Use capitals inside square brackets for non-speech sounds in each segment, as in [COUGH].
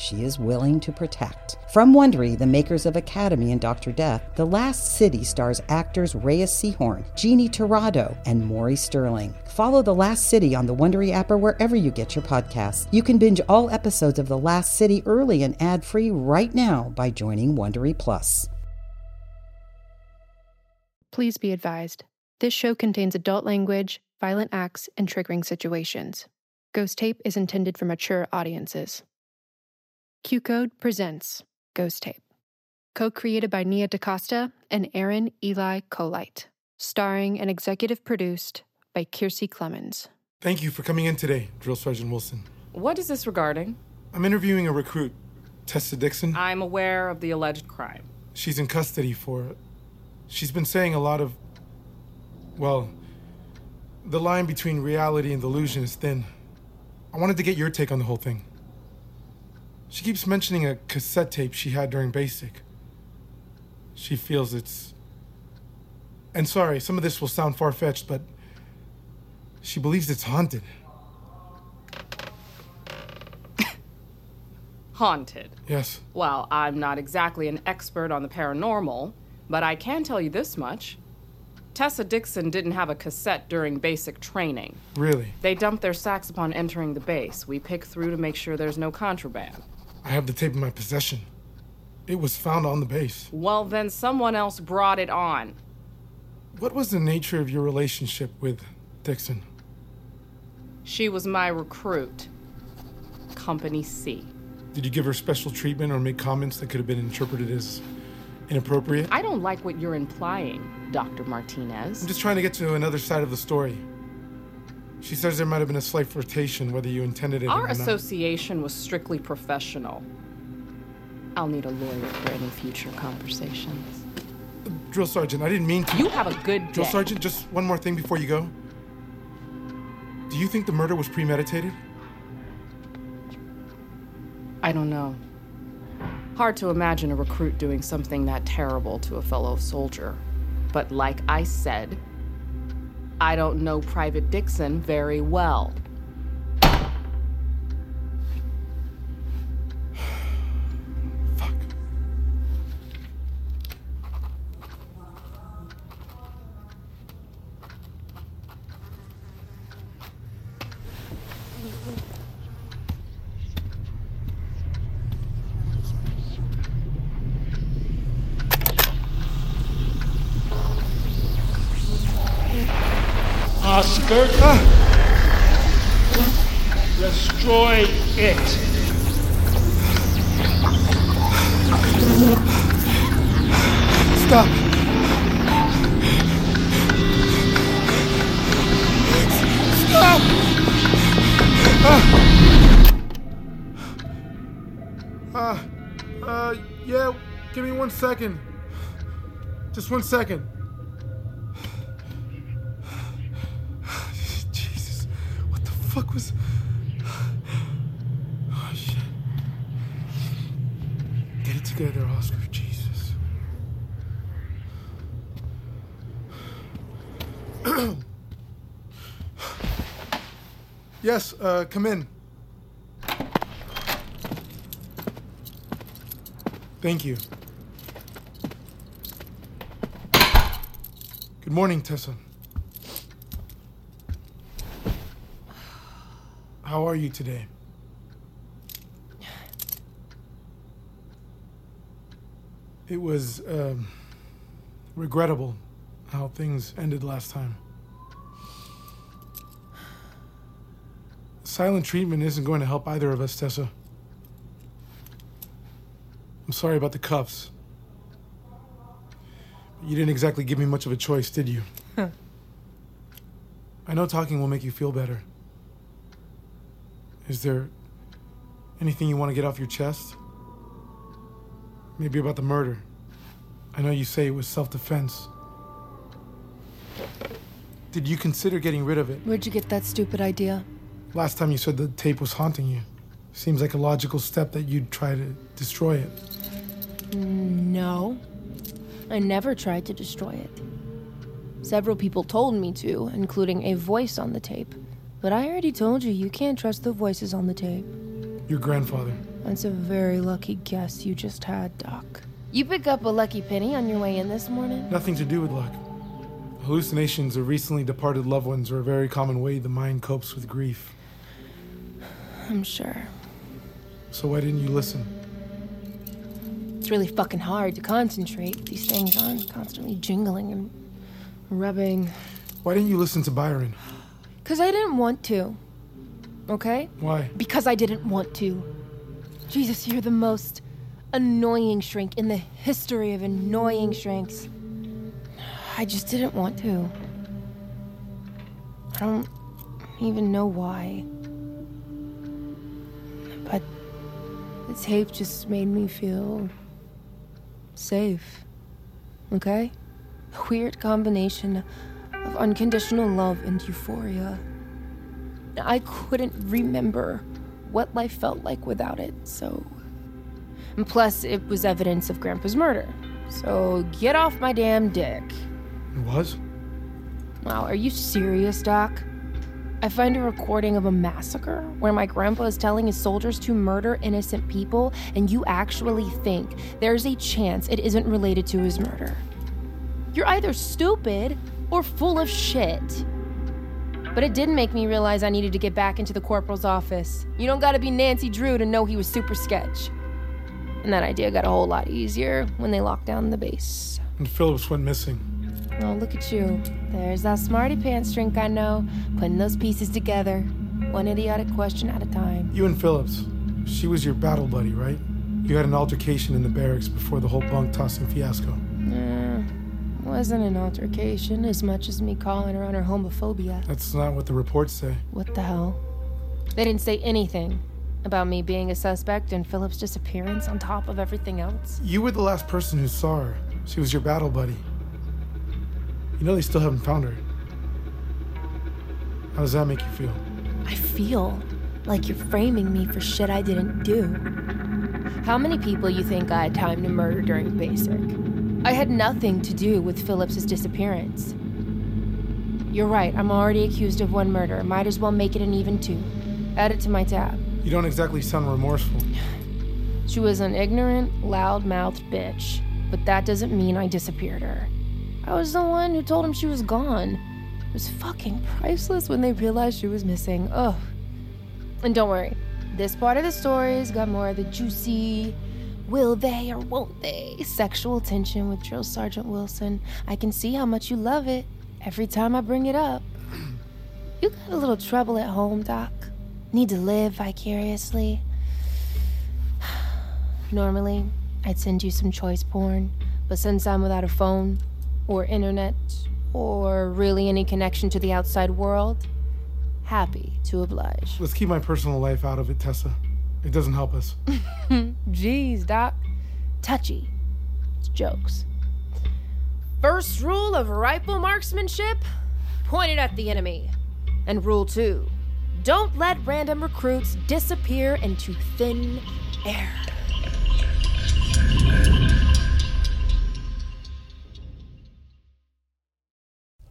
she is willing to protect. From Wondery, the makers of Academy and Dr. Death, The Last City stars actors Reyes Sehorn, Jeannie Torrado, and Maury Sterling. Follow The Last City on the Wondery app or wherever you get your podcasts. You can binge all episodes of The Last City early and ad-free right now by joining Wondery Plus. Please be advised. This show contains adult language, violent acts, and triggering situations. Ghost Tape is intended for mature audiences. QCODE presents Ghost Tape, co created by Nia DaCosta and Aaron Eli Coleite, starring and executive produced by Kiersey Clemons. Thank you for coming in today, Drill Sergeant Wilson. What is this regarding? I'm interviewing a recruit, Tessa Dixon. I'm aware of the alleged crime. She's in custody for. She's been saying a lot of. Well, the line between reality and delusion is thin. I wanted to get your take on the whole thing. She keeps mentioning a cassette tape she had during basic. She feels it's. And sorry, some of this will sound far fetched, but she believes it's haunted. [LAUGHS] Haunted. Yes. Well, I'm not exactly an expert on the paranormal, but I can tell you this much. Tessa Dixon didn't have a cassette during basic training. Really? They dump their sacks upon entering the base. We pick through to make sure there's no contraband. I have the tape in my possession. It was found on the base. Well, then someone else brought it on. What was the nature of your relationship with Dixon? She was my recruit. Company C. Did you give her special treatment or make comments that could have been interpreted as inappropriate? I don't like what you're implying, Dr. Martinez. I'm just trying to get to another side of the story. She says there might have been a slight flirtation, whether you intended it Our or not. Our association was strictly professional. I'll need a lawyer for any future conversations. Drill Sergeant, I didn't mean to. You have a good day. Drill Sergeant, just one more thing before you go. Do you think the murder was premeditated? I don't know. Hard to imagine a recruit doing something that terrible to a fellow soldier. But like I said, I don't know Private Dixon very well. Fuck. Oscar. Destroy it. Stop! Stop! Uh, uh, yeah, give me one second. Just one second. [SIGHS] Jesus, what the fuck was. Oh, shit. Together, Oscar. Jesus. yes, uh, come in. Thank you. Good morning, Tessa. How are you today? It was um, regrettable how things ended last time. Silent treatment isn't going to help either of us, Tessa. I'm sorry about the cuffs. You didn't exactly give me much of a choice, did you? I know talking will make you feel better. Is there anything you want to get off your chest? Maybe about the murder. I know you say it was self defense. Did you consider getting rid of it? Where'd you get that stupid idea? Last time you said the tape was haunting you. Seems like a logical step that you'd try to destroy it. No. I never tried to destroy it. Several people told me to, including a voice on the tape. But I already told you, you can't trust the voices on the tape. Your grandfather. That's a very lucky guess you just had, Doc. You pick up a lucky penny on your way in this morning? Nothing to do with luck. Hallucinations of recently departed loved ones are a very common way the mind copes with grief. I'm sure. So why didn't you listen? It's really fucking hard to concentrate. These things on constantly jingling and rubbing. Why didn't you listen to Byron? Because I didn't want to. Okay? Why? Because I didn't want to. Jesus, you're the most annoying shrink in the history of annoying shrinks. I just didn't want to. I don't even know why. But the tape just made me feel safe. Okay? A weird combination of unconditional love and euphoria. I couldn't remember what life felt like without it, so. And plus, it was evidence of Grandpa's murder. So get off my damn dick. It was? Wow, are you serious, Doc? I find a recording of a massacre where my grandpa is telling his soldiers to murder innocent people, and you actually think there's a chance it isn't related to his murder. You're either stupid or full of shit. But it didn't make me realize I needed to get back into the corporal's office. You don't gotta be Nancy Drew to know he was super sketch. And that idea got a whole lot easier when they locked down the base. And Phillips went missing. Oh, look at you. There's that smarty pants drink I know, putting those pieces together. One idiotic question at a time. You and Phillips. She was your battle buddy, right? You had an altercation in the barracks before the whole bunk tossing fiasco. Wasn't an altercation as much as me calling her on her homophobia. That's not what the reports say. What the hell? They didn't say anything about me being a suspect and Phillips' disappearance on top of everything else. You were the last person who saw her. She was your battle buddy. You know they still haven't found her. How does that make you feel? I feel like you're framing me for shit I didn't do. How many people you think I had time to murder during basic? I had nothing to do with Phillips's disappearance. You're right, I'm already accused of one murder. Might as well make it an even two. Add it to my tab. You don't exactly sound remorseful. [SIGHS] She was an ignorant, loud mouthed bitch, but that doesn't mean I disappeared her. I was the one who told him she was gone. It was fucking priceless when they realized she was missing. Ugh. And don't worry, this part of the story's got more of the juicy, will they or won't they sexual tension with Drill Sergeant Wilson. I can see how much you love it every time I bring it up. You got a little trouble at home, Doc. Need to live vicariously. [SIGHS] Normally, I'd send you some choice porn, but since I'm without a phone, or internet, or really any connection to the outside world, happy to oblige. Let's keep my personal life out of it, Tessa. It doesn't help us. [LAUGHS] Jeez, Doc. Touchy. It's jokes. First rule of rifle marksmanship point it at the enemy. And rule two don't let random recruits disappear into thin air.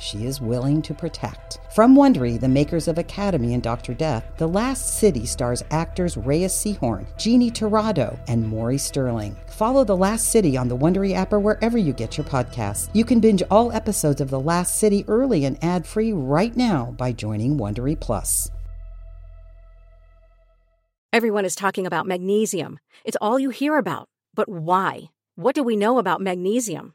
she is willing to protect. From Wondery, the makers of Academy and Dr. Death, The Last City stars actors Reyes Sehorn, Jeannie Torrado, and Maury Sterling. Follow The Last City on the Wondery app or wherever you get your podcasts. You can binge all episodes of The Last City early and ad-free right now by joining Wondery Plus. Everyone is talking about magnesium. It's all you hear about. But why? What do we know about magnesium?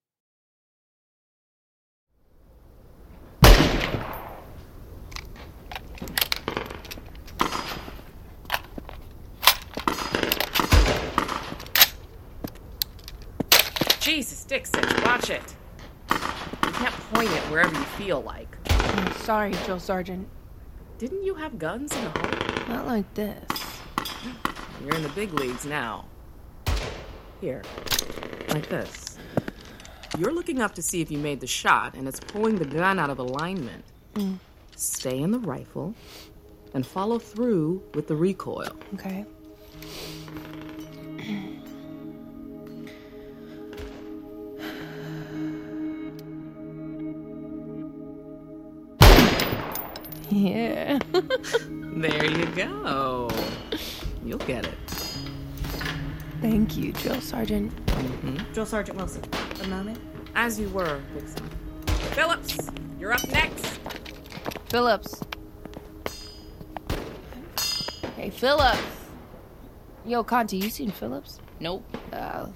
Jesus, Dixon, watch it. You can't point it wherever you feel like. I'm sorry, Drill Sergeant. Didn't you have guns in the home? Not like this. You're in the big leagues now. Here, like this. You're looking up to see if you made the shot, and it's pulling the gun out of alignment. Mm. Stay in the rifle and follow through with the recoil. Okay. There you go. You'll get it. Thank you, Drill Sergeant. Drill Sergeant Wilson, a moment. As you were, Dixon. Phillips, you're up next. Phillips. Hey, Phillips. Yo, Conti, you seen Phillips? Nope. Uh,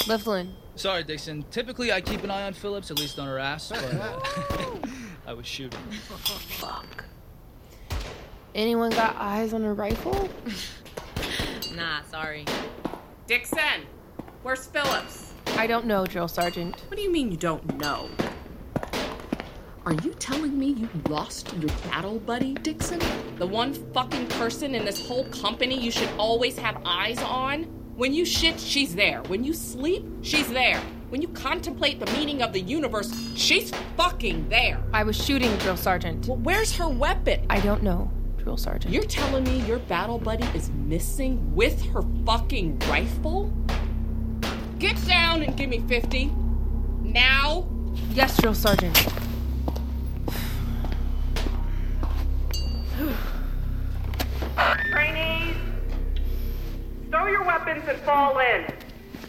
Liflin. Sorry, Dixon. Typically, I keep an eye on Phillips, at least on her ass, but uh, [LAUGHS] I was shooting. Fuck. Anyone got eyes on a rifle? [LAUGHS] Nah, sorry. Dixon, where's Phillips? I don't know, Drill Sergeant. What do you mean you don't know? Are you telling me you lost your battle buddy, Dixon? The one fucking person in this whole company you should always have eyes on? When you shit, she's there. When you sleep, she's there. When you contemplate the meaning of the universe, she's fucking there. I was shooting, Drill Sergeant. Well, where's her weapon? I don't know, Drill Sergeant. You're telling me your battle buddy is missing with her fucking rifle? Get down and give me 50. Now? Yes, Drill Sergeant. Trainees, stow your weapons and fall in.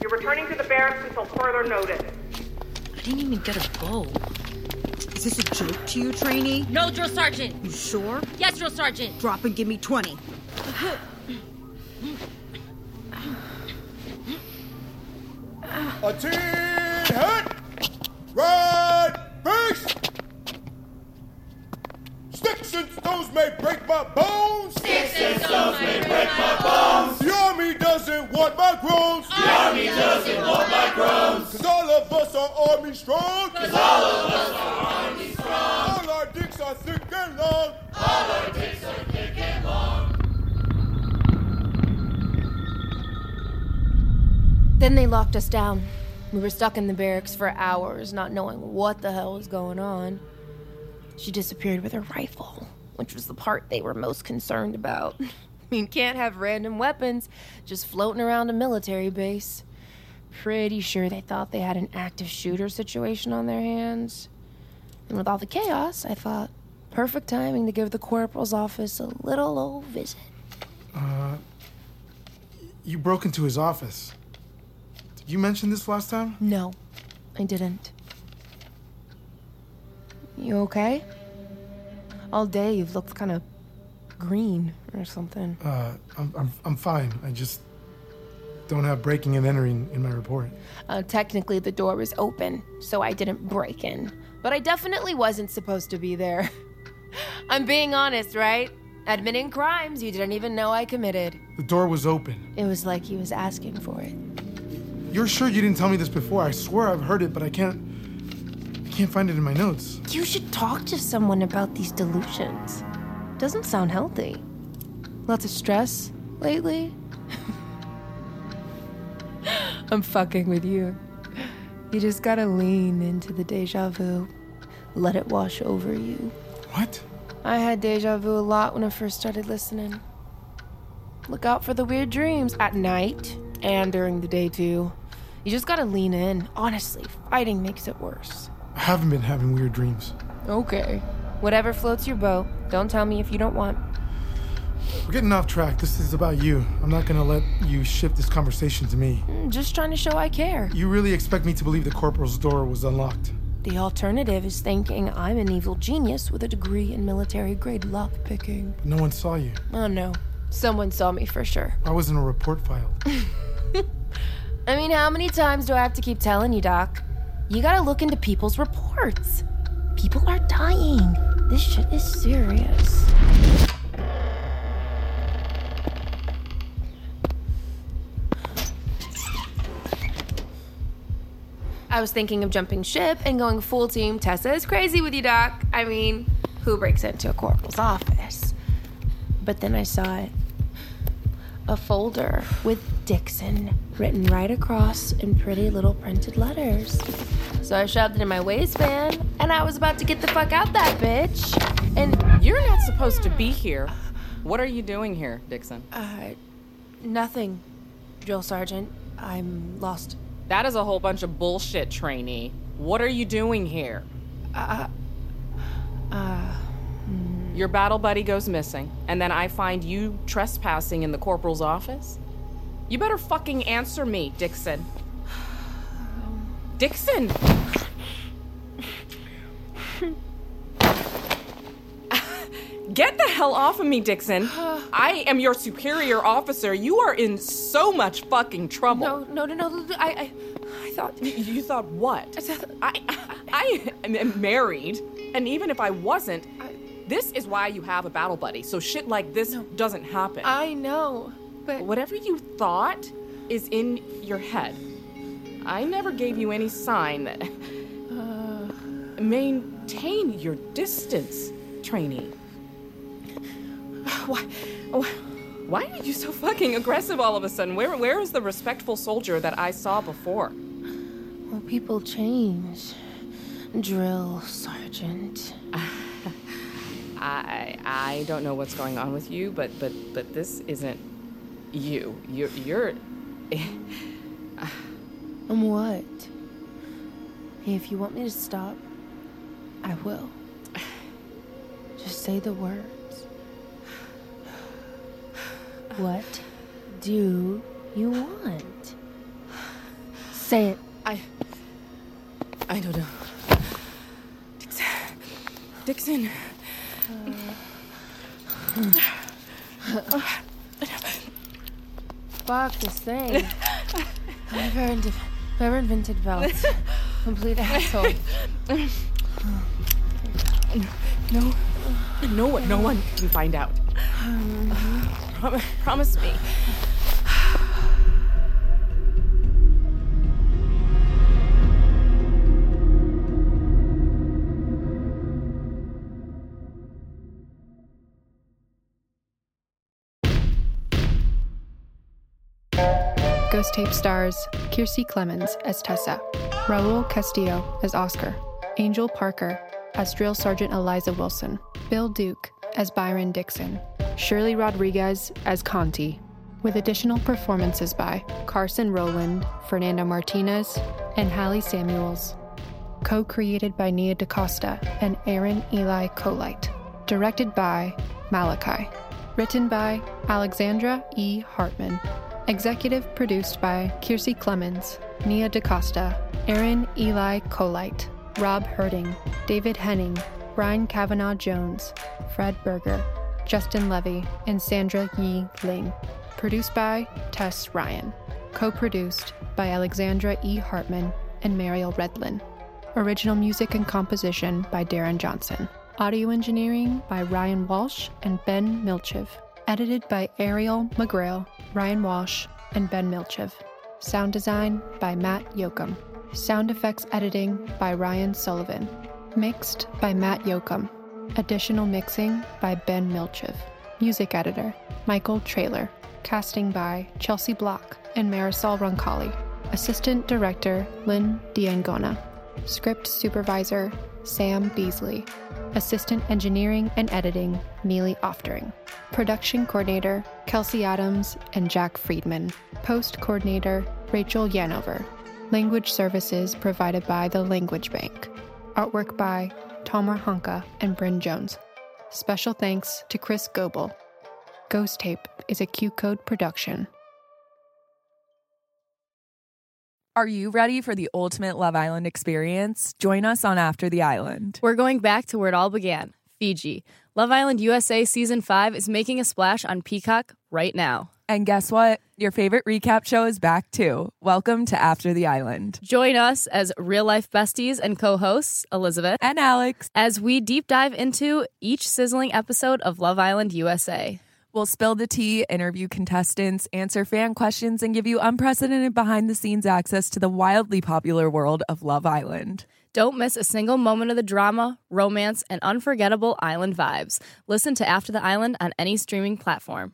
You're returning to the barracks until further notice. I didn't even get a bow. Is this a joke to you, trainee? No, Drill Sergeant. You sure? Yes, Drill Sergeant. Drop and give me 20. A tin hat! Red face! Sticks and stones may break my bones! Sticks and stones may break my bones! The army doesn't want my groans! The army doesn't want my groans! Cause all of us are army strong! Cause all of us Then they locked us down. We were stuck in the barracks for hours, not knowing what the hell was going on. She disappeared with her rifle, which was the part they were most concerned about. [LAUGHS] I mean, can't have random weapons just floating around a military base. Pretty sure they thought they had an active shooter situation on their hands. And with all the chaos, I thought, perfect timing to give the corporal's office a little old visit. Uh, you broke into his office. You mention this last time? No, I didn't. You okay? All day you've looked kind of green or something. Uh, I'm, I'm, I'm fine. I just don't have breaking and entering in my report. Uh, technically, the door was open, so I didn't break in. But I definitely wasn't supposed to be there. [LAUGHS] I'm being honest, right? Admitting crimes you didn't even know I committed. The door was open. It was like he was asking for it. You're sure you didn't tell me this before? I swear I've heard it, but I can't. I can't find it in my notes. You should talk to someone about these delusions. Doesn't sound healthy. Lots of stress lately? [LAUGHS] I'm fucking with you. You just gotta lean into the deja vu. Let it wash over you. What? I had deja vu a lot when I first started listening. Look out for the weird dreams at night and during the day, too. You just gotta lean in. Honestly, fighting makes it worse. I haven't been having weird dreams. Okay. Whatever floats your boat. Don't tell me if you don't want. We're getting off track. This is about you. I'm not gonna let you shift this conversation to me. Mm, just trying to show I care. You really expect me to believe the corporal's door was unlocked? The alternative is thinking I'm an evil genius with a degree in military grade lockpicking. No one saw you. Oh no. Someone saw me for sure. I was in a report filed. [LAUGHS] I mean, how many times do I have to keep telling you, Doc? You gotta look into people's reports. People are dying. This shit is serious. I was thinking of jumping ship and going full team. Tessa is crazy with you, Doc. I mean, who breaks into a corporal's office? But then I saw it a folder with Dixon written right across in pretty little printed letters. So I shoved it in my waistband and I was about to get the fuck out that bitch. And you're not supposed to be here. What are you doing here, Dixon? Uh, nothing, drill sergeant. I'm lost. That is a whole bunch of bullshit, trainee. What are you doing here? Uh, uh, Your battle buddy goes missing, and then I find you trespassing in the corporal's office? You better fucking answer me, Dixon. Dixon! [LAUGHS] Get the hell off of me, Dixon. I am your superior officer. You are in so much fucking trouble. No, no, no, no. I, I, I thought. You, you thought what? I, I, I am married, and even if I wasn't, I, this is why you have a battle buddy. So shit like this no, doesn't happen. I know, but whatever you thought is in your head. I never gave you any sign that. Uh, maintain your distance, trainee. Why, why are you so fucking aggressive all of a sudden? Where, where is the respectful soldier that I saw before? Well, people change. Drill sergeant. [LAUGHS] I I don't know what's going on with you, but but but this isn't you. You're you're. I'm what? Hey, if you want me to stop, I will. Just say the words. What do you want? Say it. I. I don't know. Dixon. Dixon. Uh, fuck this thing. I've earned, I've invented belts. Complete asshole. No, no, one, no one can find out. Um, Prom- promise me. Tape stars Kiersey Clemons as Tessa, Raul Castillo as Oscar, Angel Parker as Drill Sergeant Eliza Wilson, Bill Duke as Byron Dixon, Shirley Rodriguez as Conti, with additional performances by Carson Rowland, Fernando Martinez, and Hallie Samuels. Co created by Nia DaCosta and Aaron Eli Coleite. Directed by Malachi. Written by Alexandra E. Hartman. Executive produced by Kiersey Clemons, Nia DaCosta, Aaron Eli Coleite, Rob Herting, David Henning, Brian Kavanaugh Jones, Fred Berger, Justin Levy, and Sandra Yee Ling. Produced by Tess Ryan. Co produced by Alexandra E. Hartman and Mariel Redlin. Original music and composition by Darren Johnson. Audio engineering by Ryan Walsh and Ben Milchev. Edited by Ariel McGrail, Ryan Walsh, and Ben Milchev. Sound design by Matt Yoakum. Sound effects editing by Ryan Sullivan. Mixed by Matt Yoakum. Additional mixing by Ben Milchev. Music editor Michael Trailer. Casting by Chelsea Block and Marisol Roncalli. Assistant director Lynn Diangona. Script supervisor Sam Beasley. Assistant engineering and editing Neely Oftering. Production coordinator Kelsey Adams and Jack Friedman. Post coordinator Rachel Yanover. Language services provided by the Language Bank. Artwork by Tomer Hanuka and Bryn Jones. Special thanks to Chris Goebel. Ghost Tape is a QCODE production. Are you ready for the ultimate Love Island experience? Join us on After the Island. We're going back to where it all began Fiji. Love Island USA Season 5 is making a splash on Peacock right now. And guess what? Your favorite recap show is back too. Welcome to After the Island. Join us as real life besties and co hosts, Elizabeth and Alex, as we deep dive into each sizzling episode of Love Island USA. We'll spill the tea, interview contestants, answer fan questions, and give you unprecedented behind the scenes access to the wildly popular world of Love Island. Don't miss a single moment of the drama, romance, and unforgettable island vibes. Listen to After the Island on any streaming platform.